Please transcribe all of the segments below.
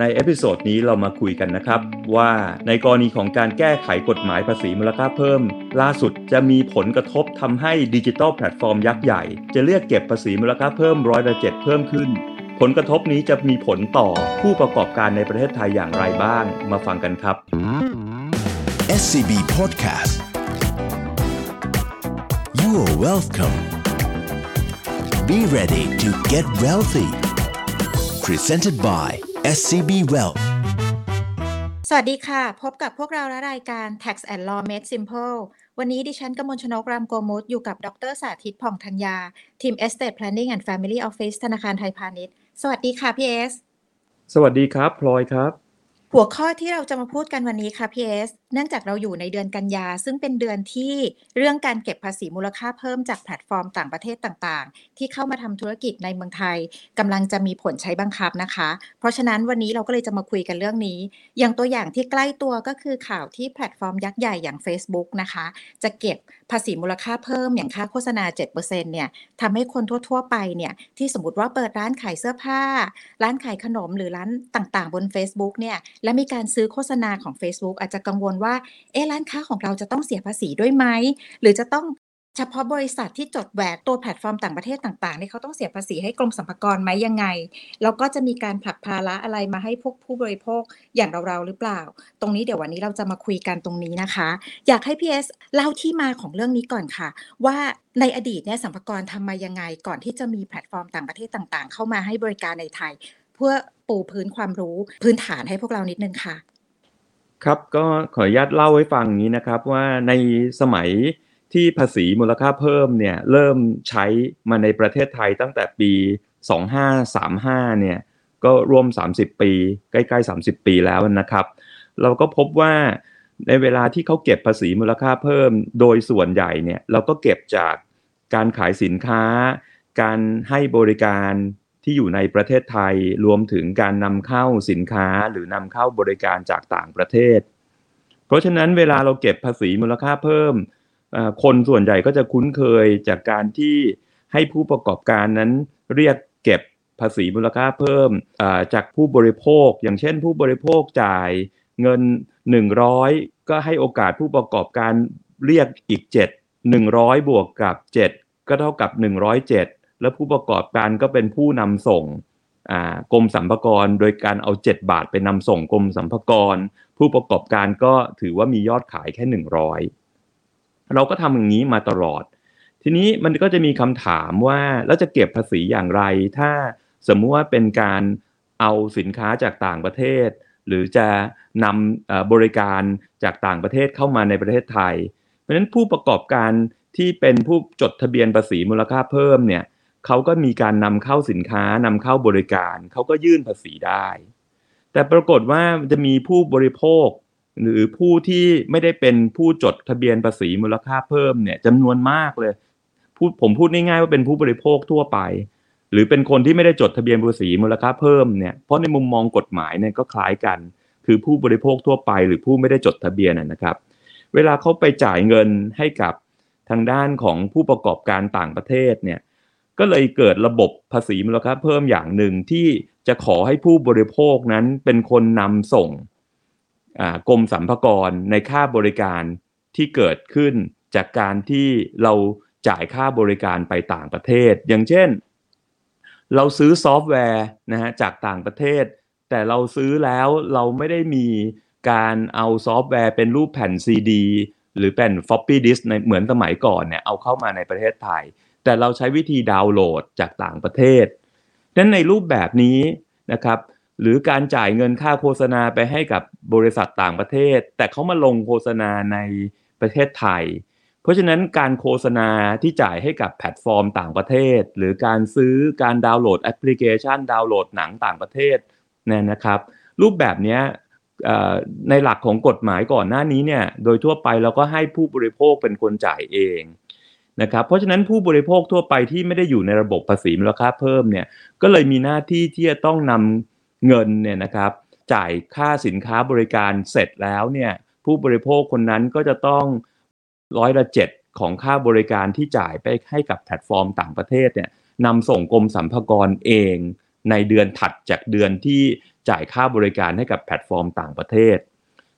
ใน episode นี้เรามาคุยกันนะครับ ว่าในกรณีของการแก้ไขกฎหมายภาษีมูลค่าเพิ่ม ล่าสุดจะมีผลกระทบทำให้ digital platform ยักษ์ใหญ่ จะเรียกเก็บภาษีมูลค่าเพิ่มร้อยละเจ็ดเพิ่มขึ้น ผลกระทบนี้จะมีผลต่อผู้ประกอบการในประเทศไทยอย่างไรบ้าง มาฟังกันครับ SCB Podcast You are welcome Be ready to get wealthy Presented by SCB Wealth สวัสดีค่ะ พบกับพวกเราและรายการ Tax and Law Made Simple วันนี้ดิฉันกมลชนกรามโกมุตอยู่กับดรสาธิตผ่องธัญญา ทีม Estate Planning and Family Office ธนาคารไทยพาณิชย์ สวัสดีค่ะพี่เอส สวัสดีครับ พลอยครับ หัวข้อที่เราจะมาพูดกันวันนี้ค่ะพีเอสเนื่องจากเราอยู่ในเดือนกันยา ซึ่งเป็นเดือนที่เรื่องการเก็บภาษีมูลค่าเพิ่มจากแพลตฟอร์มต่างประเทศต่างๆ ที่เข้ามาทำธุรกิจในเมืองไทยกำลังจะมีผลใช้บังคับนะคะ เพราะฉะนั้นวันนี้เราก็เลยจะมาคุยกันเรื่องนี้ อย่างตัวอย่างที่ใกล้ตัวก็คือข่าวที่แพลตฟอร์มยักษ์ใหญ่อย่าง Facebook นะคะ จะเก็บ ภาษีมูลค่าเพิ่มอย่างค่าโฆษณา 7%เนี่ยทำให้คนทั่ว ๆ ไปเนี่ยที่สมมติว่าเปิดร้านขายเสื้อผ้า ร้านขายขนมหรือร้านต่างๆ บน Facebook เนี่ยและมีการซื้อโฆษณาของ Facebook อาจจะกังวลว่าเอ๊ร้านค้าของเราจะต้องเสียภาษีด้วยไหม หรือจะต้อง เฉพาะบริษัทที่จด VAT ตัวแพลตฟอร์มต่างประเทศต่างๆเนี่ยเขาต้องเสียภาษีให้กรมสรรพากรไหมยังไง แล้วก็จะมีการผลักภาระอะไรมาให้พวกผู้บริโภคอย่างเราๆหรือเปล่า ตรงนี้เดี๋ยววันนี้เราจะมาคุยกันตรงนี้นะคะ อยากให้พี่เอสเล่าที่มาของเรื่องนี้ก่อนค่ะ ว่าในอดีตเนี่ยสรรพากรทำมายังไง ก่อนที่จะมีแพลตฟอร์มต่างประเทศต่างๆ เข้ามาให้บริการในไทย เพื่อปูพื้นความรู้พื้นฐานให้พวกเรานิดนึงค่ะ ครับก็ขออนุญาตเล่าให้ฟังนี้นะครับว่าในสมัย ที่ภาษีมูลค่าเพิ่มเนี่ยเริ่มใช้มาในประเทศไทยตั้งแต่ปี 2535 เนี่ยก็ร่วม 30 ปี ใกล้ๆ 30 ปีแล้วนะครับ เราก็พบว่าในเวลาที่เขาเก็บภาษีมูลค่าเพิ่ม โดยส่วนใหญ่เนี่ยเราก็เก็บจากการขายสินค้า การให้บริการที่อยู่ในประเทศไทยรวมถึงการนำเข้าสินค้าหรือนำเข้าบริการจากต่างประเทศ เพราะฉะนั้นเวลาเราเก็บภาษีมูลค่าเพิ่ม คนส่วนใหญ่ก็จะคุ้นเคยจากการที่ให้ผู้ประกอบการนั้นเรียกเก็บภาษีมูลค่าเพิ่มจากผู้บริโภค อย่างเช่น ผู้บริโภคจ่ายเงิน 100 ก็ให้โอกาสผู้ประกอบการเรียกอีก 7 100 บวกกับ 7 ก็เท่ากับ 107 แล้วผู้ประกอบการก็เป็นผู้นำส่งกรมสรรพากรโดยการเอา 7 บาทไปนำส่งกรมสรรพากร ผู้ประกอบการก็ถือว่ามียอดขายแค่ 100 เราก็ทำอย่างนี้มาตลอด ทีนี้มันก็จะมีคำถามว่าแล้วจะเก็บภาษีอย่างไร ถ้าสมมุติว่าเป็นการเอาสินค้าจากต่างประเทศ หรือจะนำบริการจากต่างประเทศเข้ามาในประเทศไทย เพราะฉะนั้นผู้ประกอบการที่เป็นผู้จดทะเบียนภาษีมูลค่าเพิ่มเนี่ยเขาก็มีการนำเข้าสินค้านำเข้าบริการ เขาก็ยื่นภาษีได้ แต่ปรากฏว่าจะมีผู้บริโภค หรือผู้ที่ไม่ได้เป็นผู้จดทะเบียนภาษีมูลค่าเพิ่มเนี่ยจำนวนมากเลยพูดผมพูดง่ายๆว่าเป็นผู้บริโภคทั่วไป หรือเป็นคนที่ไม่ได้จดทะเบียนภาษีมูลค่าเพิ่มเนี่ยเพราะในมุมมองกฎหมายเนี่ยก็คล้ายกัน คือผู้บริโภคทั่วไป หรือผู้ไม่ได้จดทะเบียนนะครับ เวลาเขาไปจ่ายเงินให้กับทางด้านของผู้ประกอบการต่างประเทศเนี่ยก็เลยเกิดระบบภาษีมูลค่าเพิ่มอย่างหนึ่งที่จะขอให้ผู้บริโภคนั้นเป็นคนนำส่ง กรมสรรพากรในค่าบริการที่เกิดขึ้นจากการที่เราจ่ายค่าบริการไปต่างประเทศ อย่างเช่น เราซื้อซอฟต์แวร์นะฮะจากต่างประเทศ แต่เราซื้อแล้วเราไม่ได้มีการเอาซอฟต์แวร์เป็นรูปแผ่นซีดีหรือแผ่น floppy disk ในเหมือนสมัยก่อนเนี่ยเอาเข้ามาในประเทศไทย แต่เราใช้วิธีดาวน์โหลดจากต่างประเทศนั้นในรูปแบบนี้นะครับ หรือการจ่ายเงินค่าโฆษณาไปให้กับบริษัทต่างประเทศ แต่เขามาลงโฆษณาในประเทศไทย เพราะฉะนั้นการโฆษณาที่จ่ายให้กับแพลตฟอร์มต่างประเทศ หรือการซื้อการดาวน์โหลดแอปพลิเคชัน ดาวน์โหลดหนังต่างประเทศเนี่ยนะครับ รูปแบบนี้ในหลักของกฎหมายก่อนหน้านี้เนี่ยโดยทั่วไปเราก็ให้ผู้บริโภคเป็นคนจ่ายเองนะครับเพราะฉะนั้นผู้บริโภคทั่วไปที่ไม่ได้อยู่ในระบบภาษีมูลค่าเพิ่มเนี่ยก็เลยมีหน้าที่ที่จะต้องนำ เงินเนี่ยนะครับจ่ายค่าสินค้าบริการเสร็จแล้วเนี่ยผู้บริโภคคนนั้นก็จะต้องร้อยละเจ็ดของค่าบริการที่จ่ายไปให้กับแพลตฟอร์มต่างประเทศเนี่ยนำส่งกรมสรรพากรเองในเดือนถัดจากเดือนที่จ่ายค่าบริการให้กับแพลตฟอร์มต่างประเทศ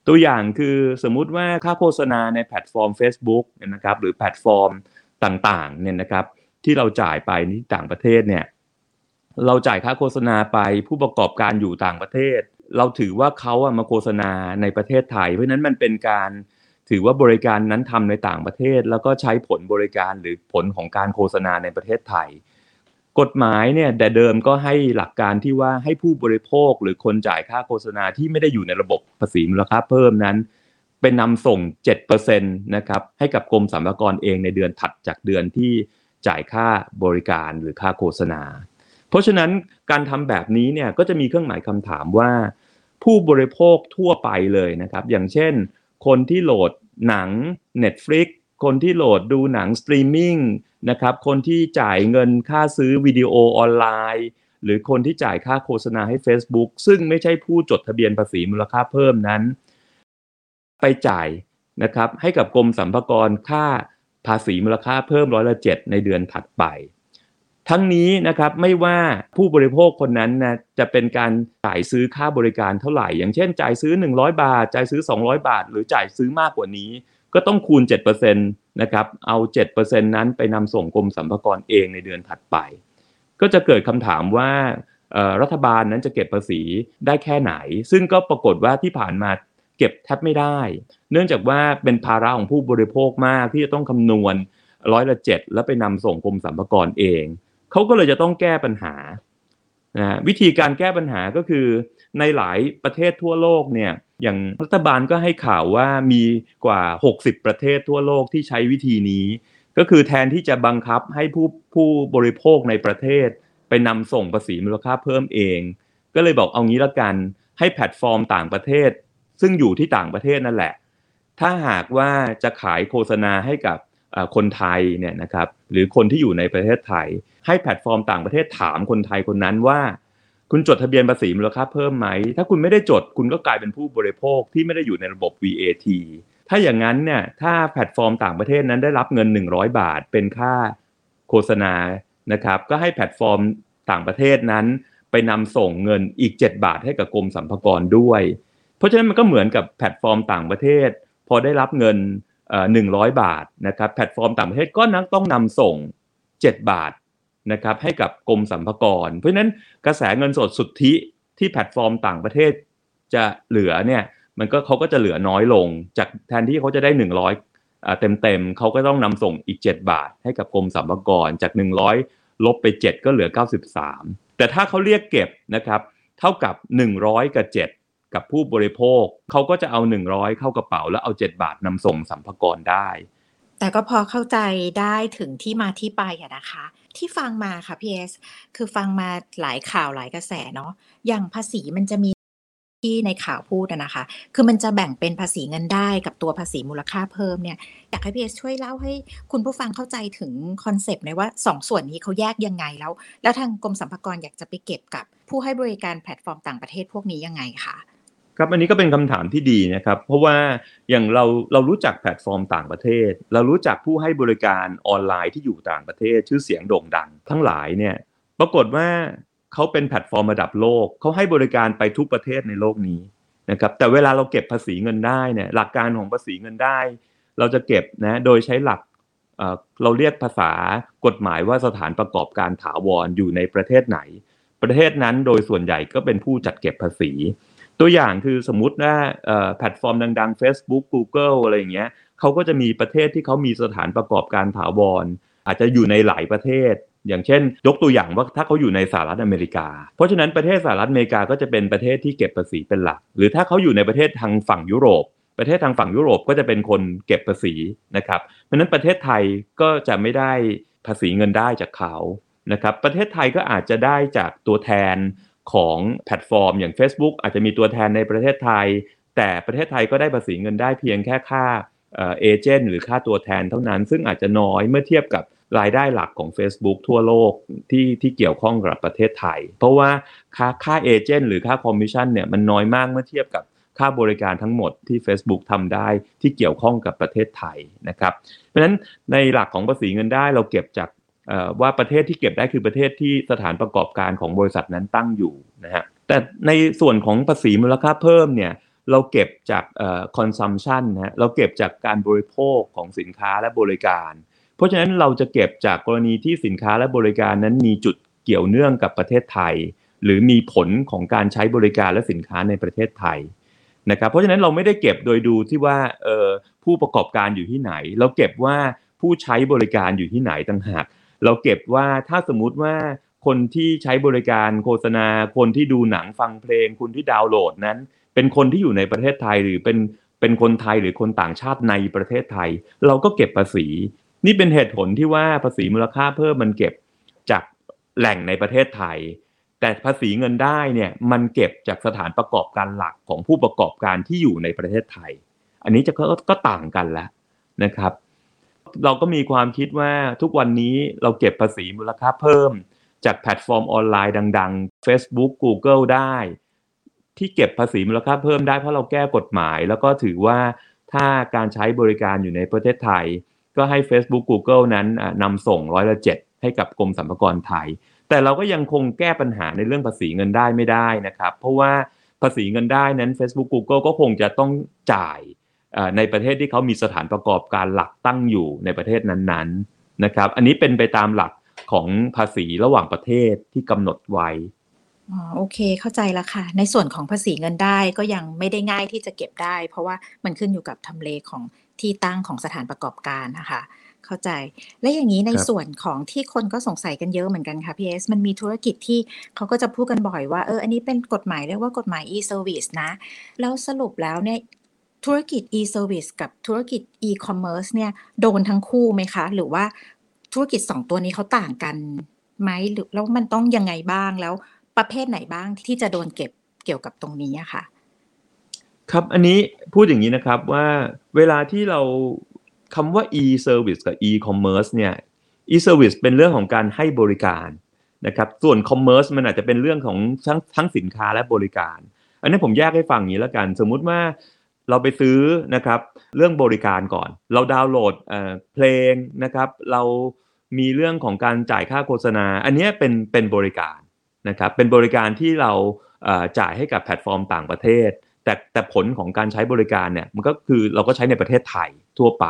ตัวอย่างคือสมมุติว่าค่าโฆษณาในแพลตฟอร์ม Facebook นะครับหรือแพลตฟอร์มต่างๆเนี่ยนะครับที่เราจ่ายไปที่ต่างประเทศเนี่ย เราจ่ายค่าโฆษณาไปผู้ประกอบการอยู่ต่างประเทศ เราถือว่าเขาอะมาโฆษณาในประเทศไทย เพราะนั้นมันเป็นการถือว่าบริการนั้นทำในต่างประเทศ แล้วก็ใช้ผลบริการหรือผลของการโฆษณาในประเทศไทย กฎหมายเนี่ยแต่เดิมก็ให้หลักการที่ว่าให้ผู้บริโภคหรือคนจ่ายค่าโฆษณาที่ไม่ได้อยู่ในระบบภาษีมูลค่าเพิ่มนั้นเป็นนำส่ง7%นะครับให้กับกรมสรรพากรเองในเดือนถัดจากเดือนที่จ่ายค่าบริการหรือค่าโฆษณา เพราะฉะนั้นการทำแบบนี้เนี่ยก็จะมีเครื่องหมายคำถามว่า ผู้บริโภคทั่วไปเลยนะครับ อย่างเช่น คนที่โหลดหนัง Netflix คนที่โหลดดูหนังสตรีมมิ่งนะครับคนที่จ่ายเงินค่าซื้อวิดีโอออนไลน์ หรือคนที่จ่ายค่าโฆษณาให้ Facebook ซึ่งไม่ใช่ผู้จดทะเบียนภาษีมูลค่าเพิ่มนั้น ไปจ่ายนะครับให้กับกรมสรรพากรค่าภาษีมูลค่าเพิ่มร้อยละเจ็ดในเดือนถัดไป ทั้งนี้นะครับไม่ว่าผู้บริโภคคนนั้นนะจะเป็นการจ่ายซื้อค่าบริการเท่าไหร่ อย่างเช่น จ่ายซื้อ 100 บาท จ่ายซื้อ 200 บาท หรือจ่ายซื้อมากกว่านี้ ก็ต้องคูณ7%นะครับเอา7%นั้นไปนำส่งกรมสรรพากรเองในเดือนถัดไป ก็จะเกิดคำถามว่ารัฐบาลนั้นจะเก็บภาษีได้แค่ไหน ซึ่งก็ปรากฏว่าที่ผ่านมาเก็บแทบไม่ได้ เนื่องจากว่าเป็นภาระของผู้บริโภคมากที่จะต้องคำนวณร้อยละเจ็ดแล้วไปนำส่งกรมสรรพากรเอง เขาก็เลยจะต้องแก้ปัญหานะวิธีการแก้ปัญหาก็คือในหลายประเทศทั่วโลกเนี่ยอย่างรัฐบาลก็ให้ข่าวว่ามีกว่า 60 ประเทศทั่วโลกที่ใช้วิธีนี้ ก็คือแทนที่จะบังคับให้ผู้ผู้บริโภคในประเทศ ไปนำส่งภาษีมูลค่าเพิ่มเอง ก็เลยบอกเอางี้ละกันให้แพลตฟอร์มต่างประเทศ ซึ่งอยู่ที่ต่างประเทศนั่นแหละ ถ้าหากว่าจะขายโฆษณาให้กับ คนไทยเนี่ยนะครับหรือคนที่อยู่ในประเทศไทย ให้แพลตฟอร์มต่างประเทศถามคนไทยคนนั้นว่า คุณจดทะเบียนภาษีมูลค่าเพิ่มไหม ถ้าคุณไม่ได้จดคุณก็กลายเป็นผู้บริโภคที่ไม่ได้อยู่ในระบบ VAT ถ้าอย่างนั้นเนี่ยถ้าแพลตฟอร์มต่างประเทศนั้นได้รับเงิน 100 บาทเป็นค่าโฆษณานะครับก็ให้แพลตฟอร์มต่างประเทศนั้นไปนำส่งเงินอีก 7 บาทให้กับกรมสรรพากรด้วย เพราะฉะนั้นมันก็เหมือนกับแพลตฟอร์มต่างประเทศ พอได้รับเงิน หนึ่งร้อยบาทนะครับแพลตฟอร์มต่างประเทศก็จะต้องนำส่ง 7 บาทนะครับให้กับกรมสรรพากร เพราะฉะนั้นกระแสเงินสดสุทธิที่แพลตฟอร์มต่างประเทศจะเหลือเนี่ยมันก็เขาก็จะเหลือน้อยลง จากแทนที่เขาจะได้ 100เต็มเต็มเขาก็ต้องนำส่งอีก 7 บาท ให้กับกรมสรรพากรจาก 100 ลบไป 7 ก็เหลือ 93 แต่ถ้าเขาเรียกเก็บนะครับเท่ากับ 100 กับ 7 กับผู้บริโภคเขาก็จะเอา 100 เข้ากระเป๋า แล้วเอา 7 บาทนำส่งสัมภากรได้ แต่ก็พอเข้าใจได้ถึงที่มาที่ไปอะนะคะ ที่ฟังมาค่ะพีเอสคือฟังมาหลายข่าวหลายกระแสเนาะอย่างภาษีมันจะมีที่ในข่าวพูดนะคะ คือมันจะแบ่งเป็นภาษีเงินได้กับตัวภาษีมูลค่าเพิ่มเนี่ย อยากให้พี่เอสช่วยเล่าให้คุณผู้ฟังเข้าใจถึงคอนเซปต์ในว่าสองส่วนนี้เขาแยกยังไงแล้ว แล้วทางกรมสรรพากรอยากจะไปเก็บกับผู้ให้บริการแพลตฟอร์มต่างประเทศพวกนี้ยังไงคะ ครับอันนี้ก็เป็นคำถามที่ดีนะครับ เพราะว่าอย่างเราเรารู้จักแพลตฟอร์มต่างประเทศ เรารู้จักผู้ให้บริการออนไลน์ที่อยู่ต่างประเทศ ชื่อเสียงโด่งดัง ทั้งหลายเนี่ยปรากฏว่าเขาเป็นแพลตฟอร์มระดับโลกเขาให้บริการไปทุกประเทศในโลกนี้นะครับแต่เวลาเราเก็บภาษีเงินได้เนี่ยหลักการของภาษีเงินได้ เราจะเก็บนะโดยใช้หลักเราเรียกภาษากฎหมายว่าสถานประกอบการถาวรอยู่ในประเทศไหน ประเทศนั้นโดยส่วนใหญ่ก็เป็นผู้จัดเก็บภาษี ตัวอย่างคือสมมุติว่าแพลตฟอร์มดังๆ Facebook Google อะไรอย่างเงี้ยเขาก็จะมีประเทศที่เขามีสถานประกอบการถาวร อาจจะอยู่ในหลายประเทศ อย่างเช่น ยกตัวอย่างว่าถ้าเขาอยู่ในสหรัฐอเมริกา เพราะฉะนั้นประเทศสหรัฐอเมริกาก็จะเป็นประเทศที่เก็บภาษีเป็นหลัก หรือถ้าเขาอยู่ในประเทศทางฝั่งยุโรป ประเทศทางฝั่งยุโรปก็จะเป็นคนเก็บภาษีนะครับเพราะนั้นประเทศไทยก็จะไม่ได้ภาษีเงินได้จากเขานะครับประเทศไทยก็อาจจะได้จากตัวแทน ของแพลตฟอร์ม อย่าง Facebook อาจจะมีตัวแทนในประเทศไทย แต่ประเทศไทยก็ได้ภาษีเงินได้เพียงแค่ค่าเอเจนต์หรือค่าตัวแทนเท่านั้น ซึ่งอาจจะน้อยเมื่อเทียบกับรายได้หลักของ Facebook ทั่วโลกที่ที่เกี่ยวข้องกับประเทศไทย เพราะว่าค่าค่าเอเจนต์หรือค่าคอมมิชชั่นเนี่ยมันน้อยมากเมื่อเทียบกับค่าบริการทั้งหมดที่ Facebook ทำได้ที่เกี่ยวข้องกับประเทศไทยนะครับ เพราะฉะนั้นในหลักของภาษีเงินได้เราเก็บจาก ว่าประเทศที่เก็บได้คือประเทศที่สถานประกอบการของบริษัทนั้นตั้งอยู่นะฮะแต่ในส่วนของภาษีมูลค่าเพิ่มเนี่ยเราเก็บจากเอ่อ consumption นะเราเก็บจากการบริโภคของสินค้าและบริการ เพราะฉะนั้นเราจะเก็บจากกรณีที่สินค้าและบริการนั้นมีจุดเกี่ยวเนื่องกับประเทศไทย หรือมีผลของการใช้บริการและสินค้าในประเทศไทยนะครับเพราะฉะนั้นเราไม่ได้เก็บโดยดูที่ว่าผู้ประกอบการอยู่ที่ไหน เราเก็บว่าผู้ใช้บริการอยู่ที่ไหนต่างหาก เราเก็บว่าถ้าสมมุติว่าคนที่ใช้บริการโฆษณา คนที่ดูหนังฟังเพลง คนที่ดาวน์โหลดนั้น เป็นคนที่อยู่ในประเทศไทยหรือเป็นเป็นคนไทยหรือคนต่างชาติในประเทศไทย เราก็เก็บภาษี นี่เป็นเหตุผลที่ว่าภาษีมูลค่าเพิ่มมันเก็บจากแหล่งในประเทศไทย แต่ภาษีเงินได้เนี่ยมันเก็บจากสถานประกอบการหลักของผู้ประกอบการที่อยู่ในประเทศไทย อันนี้จะก็ก็ต่างกันแล้วนะครับ เราก็มีความคิดว่าทุกวันนี้เราเก็บภาษีมูลค่าเพิ่ม จากแพลตฟอร์มออนไลน์ดัง ๆ Facebook Google ได้ ที่เก็บภาษีมูลค่าเพิ่มได้เพราะเราแก้กฎหมาย แล้วก็ถือว่าถ้าการใช้บริการอยู่ในประเทศไทย ก็ให้ Facebook Google นั้นนำส่งร้อยละเจ็ดให้กับกรมสรรพากรไทย แต่เราก็ยังคงแก้ปัญหาในเรื่องภาษีเงินได้ไม่ได้นะครับ เพราะว่าภาษีเงินได้นั้น Facebook Google ก็คงจะต้องจ่าย ในประเทศที่เขามีสถานประกอบการหลักตั้งอยู่ในประเทศนั้นๆนะครับ อันนี้เป็นไปตามหลักของภาษีระหว่างประเทศที่กำหนดไว้อ๋อโอเคเข้าใจแล้วค่ะ ในส่วนของภาษีเงินได้ก็ยังไม่ได้ง่ายที่จะเก็บได้ เพราะว่ามันขึ้นอยู่กับทำเลของที่ตั้งของสถานประกอบการนะคะเข้าใจ และอย่างนี้ในส่วนของที่คนก็สงสัยกันเยอะเหมือนกันค่ะพี่เอสมันมีธุรกิจที่เขาก็จะพูดกันบ่อยว่าเอออันนี้เป็นกฎหมายเรียกว่ากฎหมาย e-service นะ แล้วสรุปแล้วเนี่ย ธุรกิจ e-service กับธุรกิจ e-commerce เนี่ยโดนทั้งคู่ไหมคะ หรือว่าธุรกิจสองตัวนี้เขาต่างกันไหมหรือแล้วมันต้องยังไงบ้างแล้วประเภทไหนบ้างที่จะโดนเก็บเกี่ยวกับตรงนี้อะค่ะ ครับอันนี้พูดอย่างนี้นะครับว่าเวลาที่เราคำว่า e-service กับ e-commerce เนี่ย e-service เป็นเรื่องของการให้บริการนะครับส่วน commerce มันอาจจะเป็นเรื่องของทั้งทั้งสินค้าและบริการ อันนี้ผมแยกให้ฟังอย่างนี้แล้วกัน สมมุติว่า เราไปซื้อนะครับเรื่องบริการก่อน เราดาวน์โหลดเอ่อเพลงนะครับ เรามีเรื่องของการจ่ายค่าโฆษณา อันนี้เป็นเป็นบริการนะครับเป็นบริการที่เราเอ่อจ่ายให้กับแพลตฟอร์มต่างประเทศ แต่แต่ผลของการใช้บริการเนี่ยมันก็คือเราก็ใช้ในประเทศไทยทั่วไป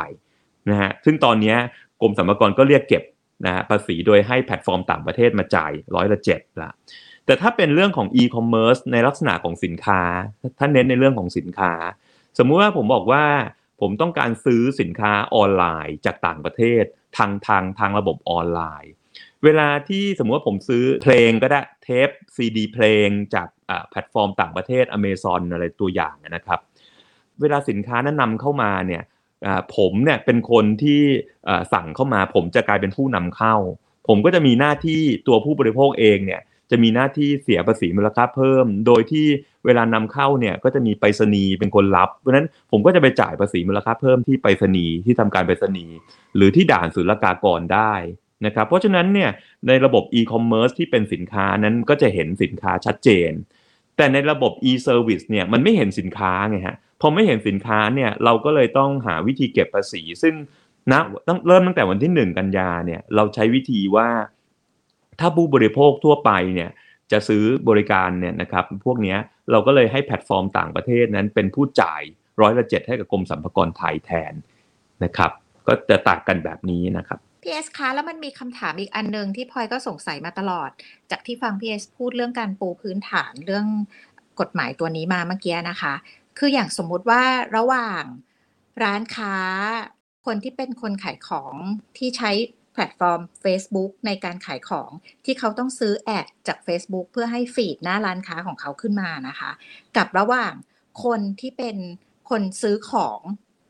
นะฮะซึ่งตอนนี้กรมสรรพากรก็เรียกเก็บนะฮะภาษีโดยให้แพลตฟอร์มต่างประเทศมาจ่ายร้อยละเจ็ดละแต่ถ้าเป็นเรื่องของ e-commerce ในลักษณะของสินค้า ถ้าเน้นในเรื่องของสินค้า สมมุติว่าผมบอกว่าผมต้องการซื้อสินค้าออนไลน์จากต่างประเทศทางทางทางระบบออนไลน์ เวลาที่สมมติว่าผมซื้อเพลงก็ได้เทปซีดีเพลงจากแพลตฟอร์มต่างประเทศอเมซอนอะไรตัวอย่างนะครับ เวลาสินค้านั้นนำเข้ามาเนี่ยผมเนี่ยเป็นคนที่สั่งเข้ามา ผมจะกลายเป็นผู้นำเข้า ผมก็จะมีหน้าที่ตัวผู้บริโภคเองเนี่ย จะมีหน้าที่เสียภาษีมูลค่าเพิ่ม โดยที่เวลานำเข้าเนี่ยก็จะมีไปรษณีย์เป็นคนรับ เพราะฉะนั้นผมก็จะไปจ่ายภาษีมูลค่าเพิ่มที่ไปรษณีย์ที่ทำการไปรษณีย์หรือที่ด่านศุลกากรได้นะครับเพราะฉะนั้นเนี่ยในระบบ e-commerce ที่เป็นสินค้านั้นก็จะเห็นสินค้าชัดเจน แต่ในระบบ e-service เนี่ยมันไม่เห็นสินค้าไงฮะพอไม่เห็นสินค้าเนี่ยเราก็เลยต้องหาวิธีเก็บภาษี ซึ่งณตั้งเริ่มตั้งแต่วันที่ 1 กันยาเนี่ยเราใช้วิธีว่า ถ้าผู้บริโภคทั่วไปเนี่ยจะซื้อบริการเนี่ยนะครับพวกนี้เราก็เลยให้แพลตฟอร์มต่างประเทศนั้นเป็นผู้จ่ายร้อยละเจ็ดให้กับกรมสรรพากรไทยแทนนะครับ ก็จะต่างกันแบบนี้นะครับพี่เอสคะแล้วมันมีคำถามอีกอันหนึ่งที่พลอยก็สงสัยมาตลอด จากที่ฟังพี่เอสพูดเรื่องการปูพื้นฐานเรื่องกฎหมายตัวนี้มาเมื่อกี้นะคะ คืออย่างสมมุติว่าระหว่างร้านค้า คนที่เป็นคนขายของที่ใช้ แพลตฟอร์ม Facebook ในการขายของที่เขาต้องซื้อ ad จาก Facebook เพื่อให้ feed หน้าร้านค้าของเขาขึ้นมานะคะ กับระหว่างคนที่เป็นคนซื้อของ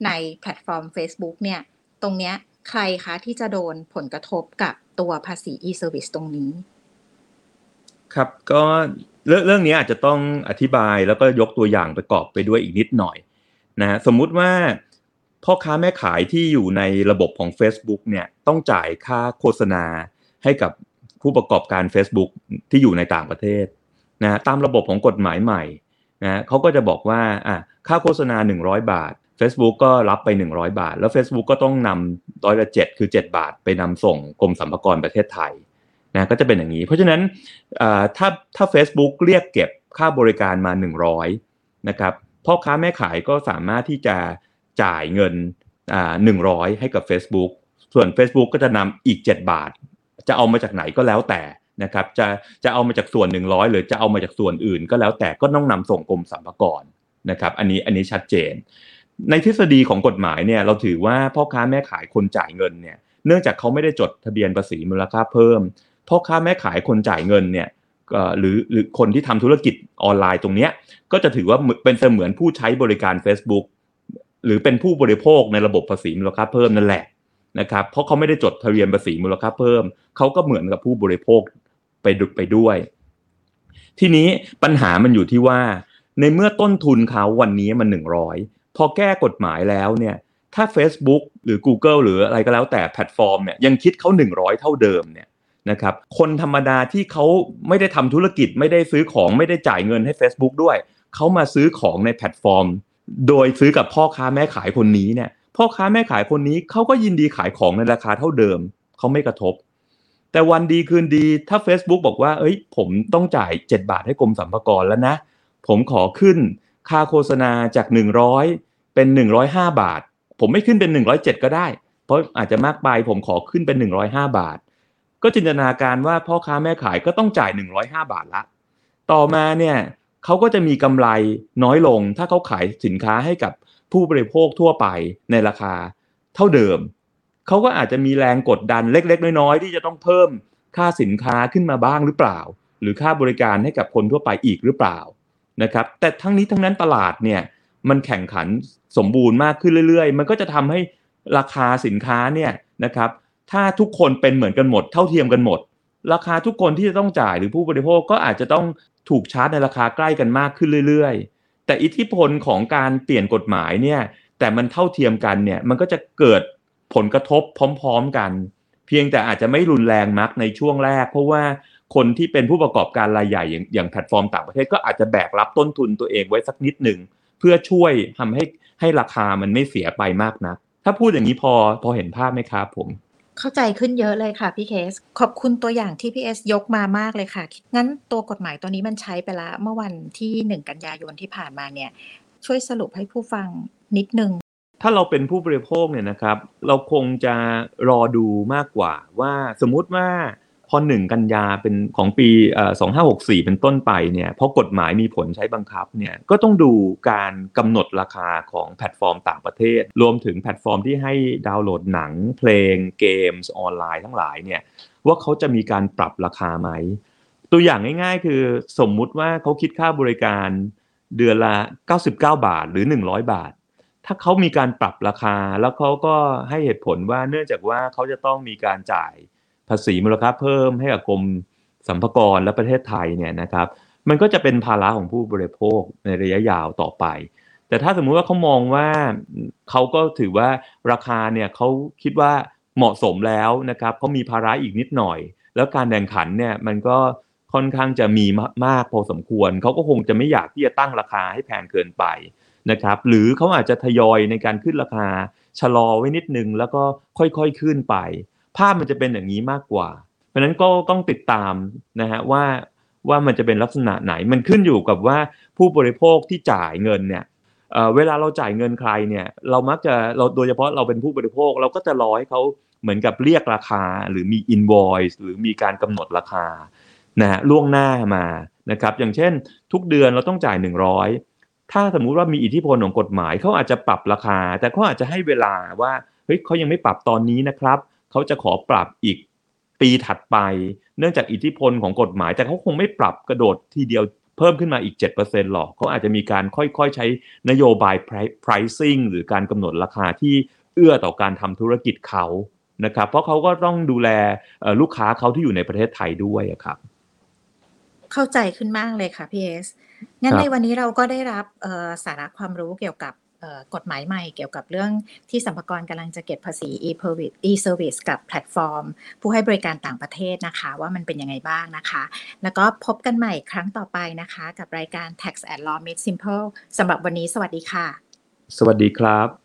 ในแพลตฟอร์ม Facebook เนี่ย ตรงเนี้ยใครคะที่จะโดนผลกระทบกับตัวภาษี e-service ตรงนี้ ครับก็เรื่องเรื่องนี้อาจจะต้องอธิบายแล้วก็ยกตัวอย่างประกอบไปด้วยอีกนิดหน่อยนะฮะสมมุติว่า พ่อค้าแม่ขายที่อยู่ในระบบของ Facebook เนี่ยต้องจ่ายค่าโฆษณาให้กับผู้ประกอบการ Facebook ที่อยู่ในต่างประเทศนะตามระบบของกฎหมายใหม่นะเขาก็จะบอกว่าอะค่าโฆษณา 100 บาท Facebook ก็รับไป 100 บาท แล้ว Facebook ก็ต้องนำร้อยละเจ็ดคือ 7 บาท ไปนำส่งกรมสรรพากรประเทศไทยนะก็จะเป็นอย่างนี้ เพราะฉะนั้นอ่าถ้าถ้า Facebook เรียกเก็บค่าบริการมา 100นะครับพ่อค้าแม่ขายก็สามารถที่จะ จ่ายเงินอ่า100ให้กับ Facebook ส่วน Facebook ก็จะนำอีก 7 บาท จะเอามาจากไหนก็แล้วแต่นะครับจะจะเอามาจากส่วน 100 หรือจะเอามาจากส่วนอื่น ก็แล้วแต่ก็ต้องนำส่งกรมสรรพากรนะครับอันนี้อันนี้ชัดเจน ในทฤษฎีของกฎหมายเนี่ยเราถือว่าพ่อค้าแม่ขายคนจ่ายเงินเนี่ยเนื่องจากเขาไม่ได้จดทะเบียนภาษีมูลค่าเพิ่มพ่อค้าแม่ขายคนจ่ายเงินเนี่ยหรือหรือคนที่ทำธุรกิจออนไลน์ตรงเนี้ยก็จะถือว่าเป็นเสมือนผู้ใช้บริการ Facebook หรือเป็นผู้บริโภคในระบบภาษีมูลค่าเพิ่มนั่นแหละนะครับเพราะเขาไม่ได้จดทะเบียนภาษีมูลค่าเพิ่ม เขาก็เหมือนกับผู้บริโภคไปดุไปด้วย ทีนี้ปัญหามันอยู่ที่ว่า ในเมื่อต้นทุนเขาวันนี้มันหนึ่งร้อยพอแก้กฎหมายแล้วเนี่ยถ้า Facebook หรือ Google หรืออะไรก็แล้วแต่แพลตฟอร์มเนี่ยยังคิดเขา100 เท่าเดิมเนี่ยนะครับคนธรรมดาที่เขาไม่ได้ทำธุรกิจไม่ได้ซื้อของไม่ได้จ่ายเงินให้ Facebook ด้วย เขามาซื้อของในแพลตฟอร์ม โดยซื้อกับพ่อค้าแม่ขายคนนี้เนี่ย พ่อค้าแม่ขายคนนี้เขาก็ยินดีขายของในราคาเท่าเดิมเขาไม่กระทบ แต่วันดีคืนดีถ้า Facebook บอกว่า เอ้ย ผมต้องจ่าย 7 บาทให้กรมสรรพากรแล้วนะ ผมขอขึ้นค่าโฆษณาจาก 100 เป็น 105 บาท ผมไม่ขึ้นเป็น 107 ก็ได้ เพราะอาจจะมากไปผมขอขึ้นเป็น 105 บาท ก็จินตนาการว่าพ่อค้าแม่ขายก็ต้องจ่าย 105 บาทละ ต่อมาเนี่ย เขาก็จะมีกำไรน้อยลง ถ้าเขาขายสินค้าให้กับผู้บริโภคทั่วไปในราคาเท่าเดิม เขาก็อาจจะมีแรงกดดันเล็ก ๆ น้อยๆที่จะต้องเพิ่มค่าสินค้าขึ้นมาบ้างหรือเปล่า หรือค่าบริการให้กับคนทั่วไปอีกหรือเปล่านะครับแต่ทั้งนี้ทั้งนั้นตลาดเนี่ยมันแข่งขันสมบูรณ์มากขึ้นเรื่อย ๆ มันก็จะทำให้ราคาสินค้าเนี่ยนะครับถ้าทุกคนเป็นเหมือนกันหมด เท่าเทียมกันหมด ราคาทุกคนที่จะต้องจ่ายหรือผู้บริโภคก็อาจจะต้องถูกชาร์จในราคาใกล้กันมากขึ้นเรื่อยๆ แต่อิทธิพลของการเปลี่ยนกฎหมายเนี่ยแต่มันเท่าเทียมกันเนี่ยมันก็จะเกิดผลกระทบพร้อม ๆกัน เพียงแต่อาจจะไม่รุนแรงมากในช่วงแรก เพราะว่าคนที่เป็นผู้ประกอบการรายใหญ่อย่างอย่างแพลตฟอร์มต่างประเทศก็อาจจะแบกรับต้นทุนตัวเองไว้สักนิดหนึ่งเพื่อช่วยทำให้ให้ราคามันไม่เสียไปมากนะถ้าพูดอย่างนี้พอพอเห็นภาพไหมครับผม เข้าใจขึ้นเยอะเลยค่ะพี่เคส ขอบคุณตัวอย่างที่พี่เอสยกมามากเลยค่ะ งั้นตัวกฎหมายตัวนี้มันใช้ไปแล้วเมื่อวันที่หนึ่งกันยายนที่ผ่านมาเนี่ย ช่วยสรุปให้ผู้ฟังนิดนึง ถ้าเราเป็นผู้บริโภคเนี่ยนะครับ เราคงจะรอดูมากกว่าว่าสมมุติว่า พอหนึ่งกันยาเป็นของปีสองห้าหกสี่เป็นต้นไปเนี่ยพอกฎหมายมีผลใช้บังคับเนี่ยก็ต้องดูการกำหนดราคาของแพลตฟอร์มต่างประเทศ รวมถึงแพลตฟอร์มที่ให้ดาวน์โหลดหนัง เพลงเกมส์ออนไลน์ทั้งหลายเนี่ยว่าเขาจะมีการปรับราคาไหม ตัวอย่างง่ายๆ คือสมมุติว่าเขาคิดค่าบริการเดือนละ 99 บาทหรือ 100 บาท ถ้าเขามีการปรับราคาแล้วเขาก็ให้เหตุผลว่าเนื่องจากว่าเขาจะต้องมีการจ่าย ภาษีมูลค่าเพิ่มให้กับกรมสัมภากรและประเทศไทยเนี่ยนะครับมันก็จะเป็นภาระของผู้บริโภคในระยะยาวต่อไป แต่ถ้าสมมุติว่าเขามองว่าเขาก็ถือว่าราคาเนี่ยเขาคิดว่าเหมาะสมแล้วนะครับเขามีภาระอีกนิดหน่อย แล้วการแข่งขันเนี่ยมันก็ค่อนข้างจะมีมากพอสมควร เขาก็คงจะไม่อยากที่จะตั้งราคาให้แพงเกินไปนะครับหรือเขาอาจจะทยอยในการขึ้นราคาชะลอไว้นิดนึงแล้วก็ค่อยๆขึ้นไป ภาพมันจะเป็นอย่างนี้มากกว่า เพราะนั้นก็ต้องติดตามนะฮะว่าว่ามันจะเป็นลักษณะไหนมันขึ้นอยู่กับว่าผู้บริโภคที่จ่ายเงินเนี่ยเเวลาเราจ่ายเงินใครเนี่ยเรามักจะเราโดยเฉพาะเราเป็นผู้บริโภคเราก็จะรอให้เขาเหมือนกับเรียกราคาหรือมี invoice หรือมีการกำหนดราคานะฮะล่วงหน้ามานะครับอย่างเช่น ทุกเดือนเราต้องจ่าย 100 ถ้าสมมุติว่ามีอิทธิพลของกฎหมายเขาอาจจะปรับราคา แต่เขาอาจจะให้เวลาว่าเฮ้ยเขายังไม่ปรับตอนนี้นะครับ เขาจะขอปรับอีกปีถัดไป เนื่องจากอิทธิพลของกฎหมาย แต่เขาคงไม่ปรับกระโดดทีเดียวเพิ่มขึ้นมาอีก 7%หรอกเขาอาจจะมีการค่อยๆ ใช้นโยบาย pricing หรือการกำหนดราคาที่เอื้อต่อการทำธุรกิจเขานะครับเพราะเขาก็ต้องดูแลลูกค้าเขาที่อยู่ในประเทศไทยด้วยครับ เข้าใจขึ้นมากเลยค่ะพี่เอสงั้นในวันนี้เราก็ได้รับสาระความรู้เกี่ยวกับ กฎหมายใหม่เกี่ยวกับเรื่องที่สัมภากรกำลังจะเก็บภาษี e-service กับแพลตฟอร์ม ผู้ให้บริการต่างประเทศนะคะ ว่ามันเป็นยังไงบ้างนะคะ แล้วก็พบกันใหม่ครั้งต่อไปนะคะ กับรายการ Tax and Law Made Simple สำหรับวันนี้สวัสดีค่ะ สวัสดีครับ